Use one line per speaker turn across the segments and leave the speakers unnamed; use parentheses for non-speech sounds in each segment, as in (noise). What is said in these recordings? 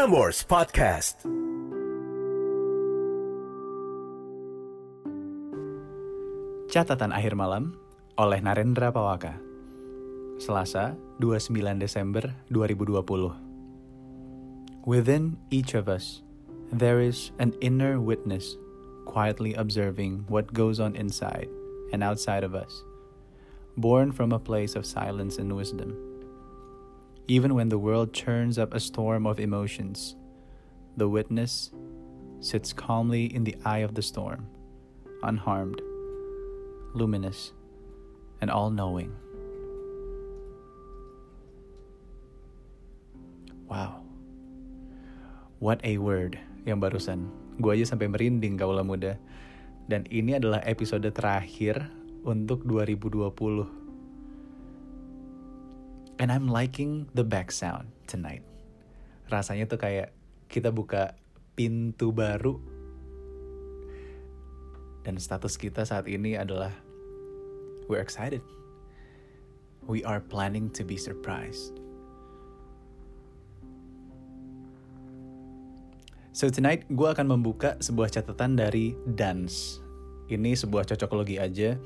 Prambors Podcast.
Catatan akhir malam oleh Narendra Pawaka. Selasa, 29 Desember 2020. Within each of us, there is an inner witness quietly observing what goes on inside and outside of us, born from a place of silence and wisdom. Even when the world churns up a storm of emotions, the witness sits calmly in the eye of the storm, unharmed, luminous, and all knowing. Wow. What a word yang barusan. Gue aja sampai merinding kaulah muda. Dan ini adalah episode terakhir untuk 2020. And I'm liking the back sound tonight. Rasanya tuh kayak kita buka pintu baru. Dan status kita saat ini adalah we're excited. We are planning to be surprised. So tonight gue akan membuka sebuah catatan dari Dance. Ini sebuah cocokologi aja.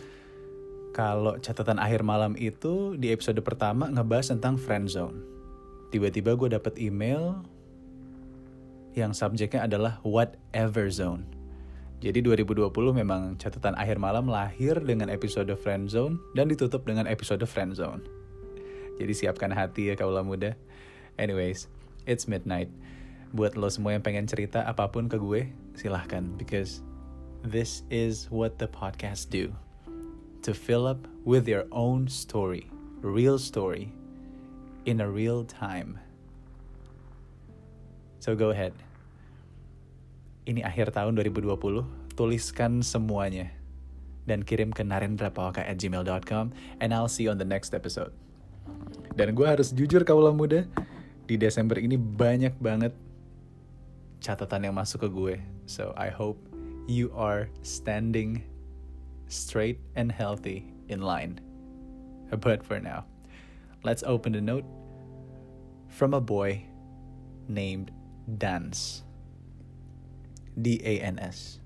Kalau catatan akhir malam itu di episode pertama ngebahas tentang friend zone. Tiba-tiba gue dapet email yang subjeknya adalah whatever zone. Jadi 2020 memang catatan akhir malam lahir dengan episode friend zone dan ditutup dengan episode friend zone. Jadi siapkan hati ya kaulah muda. Anyways, it's midnight buat lo semua yang pengen cerita apa pun ke gue, silahkan. Because this is what the podcast do. To fill up with your own story, real story, in a real time. So go ahead. Ini akhir tahun 2020, tuliskan semuanya. Dan kirim ke narendrapawaka at gmail.com and I'll see you on the next episode. Dan gue harus jujur kaulah muda, di Desember ini banyak banget catatan yang masuk ke gue. So I hope you are standing straight and healthy in line. But for now, let's open the note from a boy named Dance. D A N S.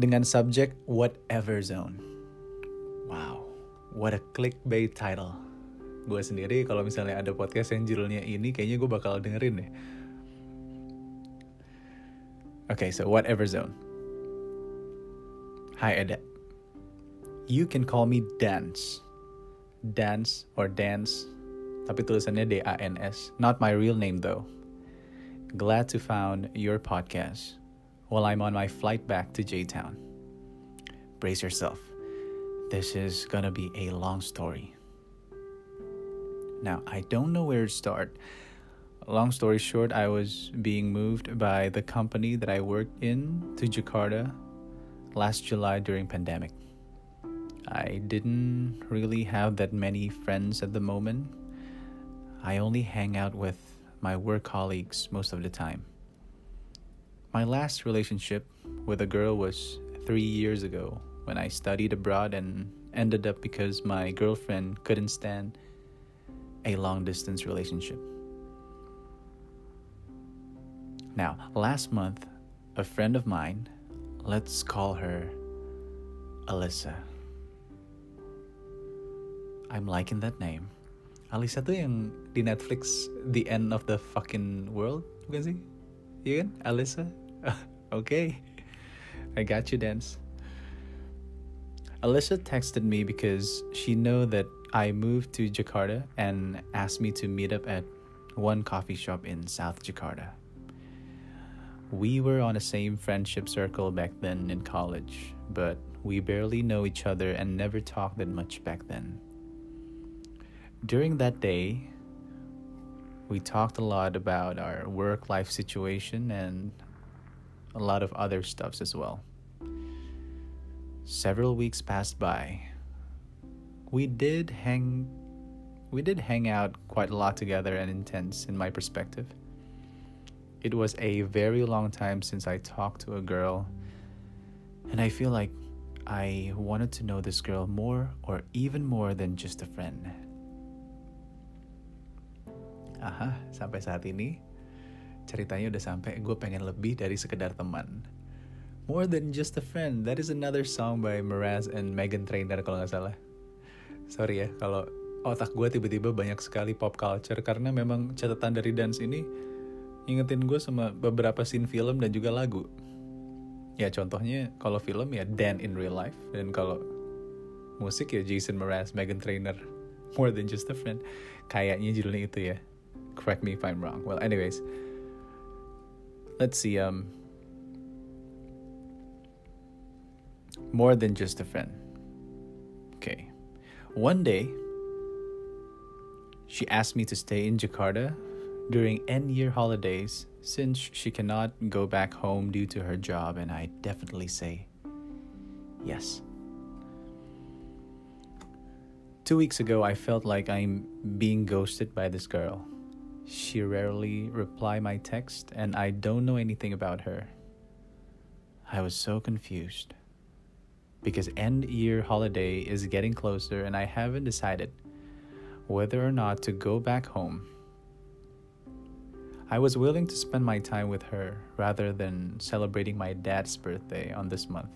Dengan subjek whatever zone. Wow, what a clickbait title. Gue sendiri kalau misalnya ada podcast yang judulnya ini kayaknya gue bakal dengerin deh. Okay, so whatever zone. Hi, Ed. You can call me Dance. Dance or Dance. Tapi tulisannya D-A-N-S. Not my real name though. Glad to found your podcast while I'm on my flight back to J-Town. Brace yourself. This is gonna be a long story. Now, I don't know where to start long story short, I was being moved by the company that I worked in to Jakarta last July during pandemic. I didn't really have that many friends at the moment. I only hang out with my work colleagues most of the time. My last relationship with a girl was 3 years ago when I studied abroad and ended up because my girlfriend couldn't stand a long distance relationship. Now, last month, a friend of mine, let's call her Alyssa. I'm liking that name. Alyssa tuh yang di Netflix The End of the Fucking World, bukan sih? Iya kan? Alyssa? (laughs) okay. I got you, Dans. Alyssa texted me because she know that I moved to Jakarta and asked me to meet up at one coffee shop in South Jakarta. We were on the same friendship circle back then in college, but we barely know each other and never talked that much back then. During that day, we talked a lot about our work life situation and a lot of other stuffs as well. Several weeks passed by. We did hang we did hang out quite a lot together and intense in my perspective. It was a very long time since I talked to a girl, and I feel like I wanted to know this girl more or even more than just a friend. Aha, sampai saat ini ceritanya udah sampai gue pengen lebih dari sekedar teman. More than just a friend. That is another song by Mraz and Megan Trainor kalau nggak salah. Sorry ya kalau otak gue tiba-tiba banyak sekali pop culture karena memang catatan dari dance ini ingetin gue sama beberapa scene film dan juga lagu. Ya contohnya kalau film ya Dan in Real Life dan kalau musik ya Jason Mraz, Megan Trainor, (laughs) More Than Just a Friend. Kayaknya judulnya itu ya. Correct me if I'm wrong. Well, anyways, let's see. Um, more than just a friend. Okay. One day, she asked me to stay in Jakarta during end year holidays since she cannot go back home due to her job, and I definitely say yes. Two weeks ago, I felt like I'm being ghosted by this girl. She rarely reply my text, and I don't know anything about her. I was so confused because end year holiday is getting closer and I haven't decided whether or not to go back home. I was willing to spend my time with her rather than celebrating my dad's birthday on this month.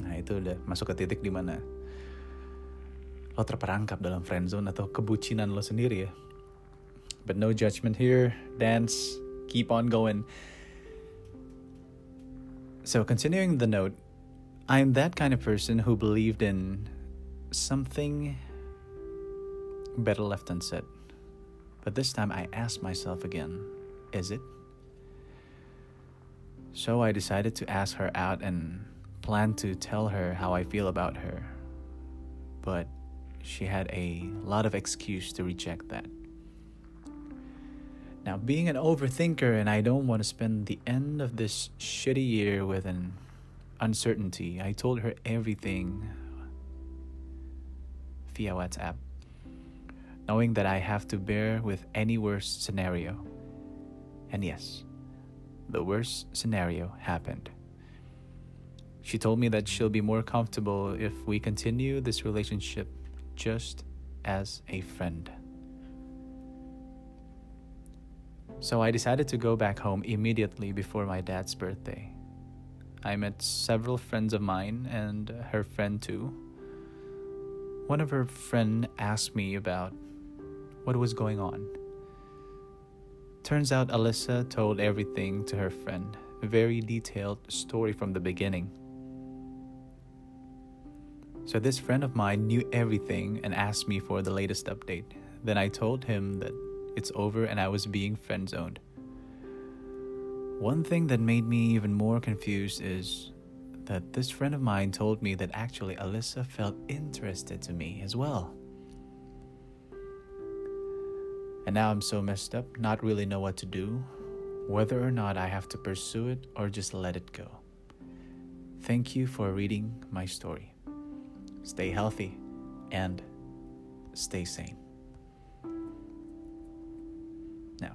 Nah itu udah masuk ke titik dimana lo terperangkap dalam friendzone atau kebucinan lo sendiri ya. But no judgment here, Dans, keep on going. So continuing the note, I'm that kind of person who believed in something better left unsaid. But this time I asked myself again, is it? So I decided to ask her out and plan to tell her how I feel about her. But she had a lot of excuse to reject that. Now, being an overthinker and I don't want to spend the end of this shitty year with an uncertainty, I told her everything via WhatsApp, knowing that I have to bear with any worst scenario. And yes, the worst scenario happened. She told me that she'll be more comfortable if we continue this relationship just as a friend. So I decided to go back home immediately before my dad's birthday. I met several friends of mine and her friend too. One of her friend asked me about what was going on. Turns out Alyssa told everything to her friend, a very detailed story from the beginning. So this friend of mine knew everything and asked me for the latest update. Then I told him that it's over and I was being friend zoned. One thing that made me even more confused is that this friend of mine told me that actually Alyssa felt interested to me as well. And now I'm so messed up, not really know what to do, whether or not I have to pursue it or just let it go. Thank you for reading my story. Stay healthy and stay sane. Now,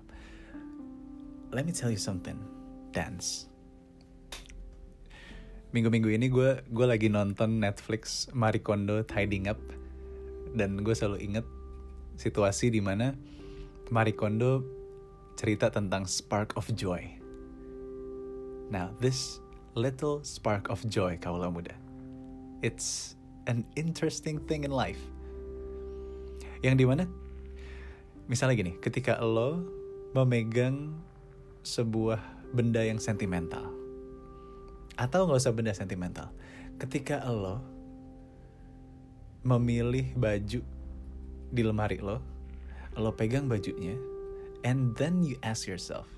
let me tell you something, dance. Minggu-minggu ini gue gue lagi nonton Netflix Marie Kondo Tidying Up dan gue selalu inget situasi di mana Marie Kondo cerita tentang spark of joy. Now, this little spark of joy kaulah muda. It's an interesting thing in life. Yang di mana, misalnya gini, ketika lo memegang sebuah benda yang sentimental, atau nggak usah benda sentimental, ketika lo memilih baju di lemari lo, lo pegang bajunya, and then you ask yourself,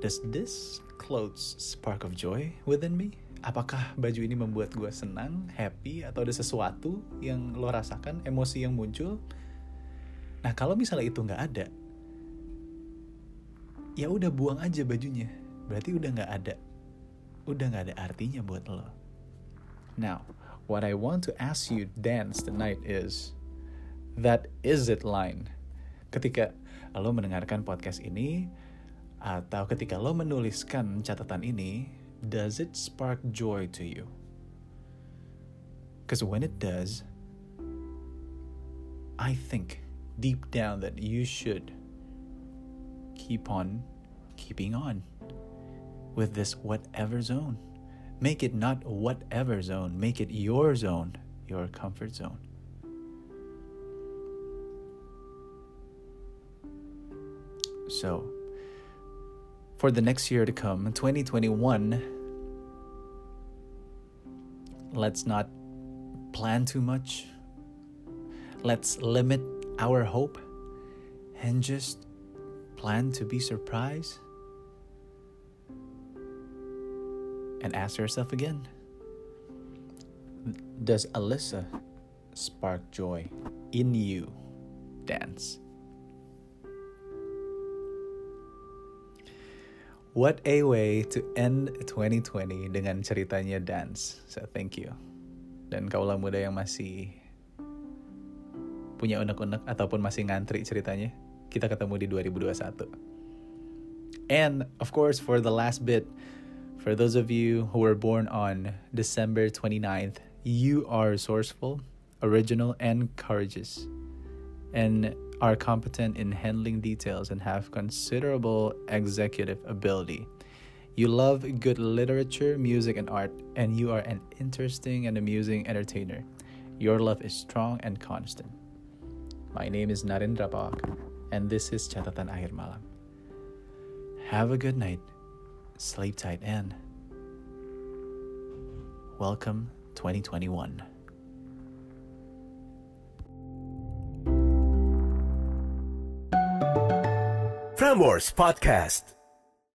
does this clothes spark of joy within me? apakah baju ini membuat gue senang, happy, atau ada sesuatu yang lo rasakan, emosi yang muncul? Nah kalau misalnya itu nggak ada, ya udah buang aja bajunya. Berarti udah nggak ada, udah nggak ada artinya buat lo. Now, what I want to ask you dance tonight is that is it line. Ketika lo mendengarkan podcast ini, atau ketika lo menuliskan catatan ini, does it spark joy to you? Because when it does, I think deep down that you should keep on keeping on with this whatever zone. Make it not whatever zone, make it your zone, your comfort zone. So, for the next year to come, 2021, let's not plan too much. Let's limit our hope and just plan to be surprised and ask yourself again Does Alyssa spark joy in you? Dans. What a way to end 2020 dengan ceritanya dance. So thank you. Dan kaulah muda yang masih punya unek-unek ataupun masih ngantri ceritanya, kita ketemu di 2021. And of course for the last bit, for those of you who were born on December 29th, you are resourceful, original, and courageous. And are competent in handling details and have considerable executive ability. You love good literature, music, and art, and you are an interesting and amusing entertainer. Your love is strong and constant. My name is Narendra Pak, and this is Catatan Akhir Malam. Have a good night, sleep tight, and welcome 2021.
Prambors Podcast.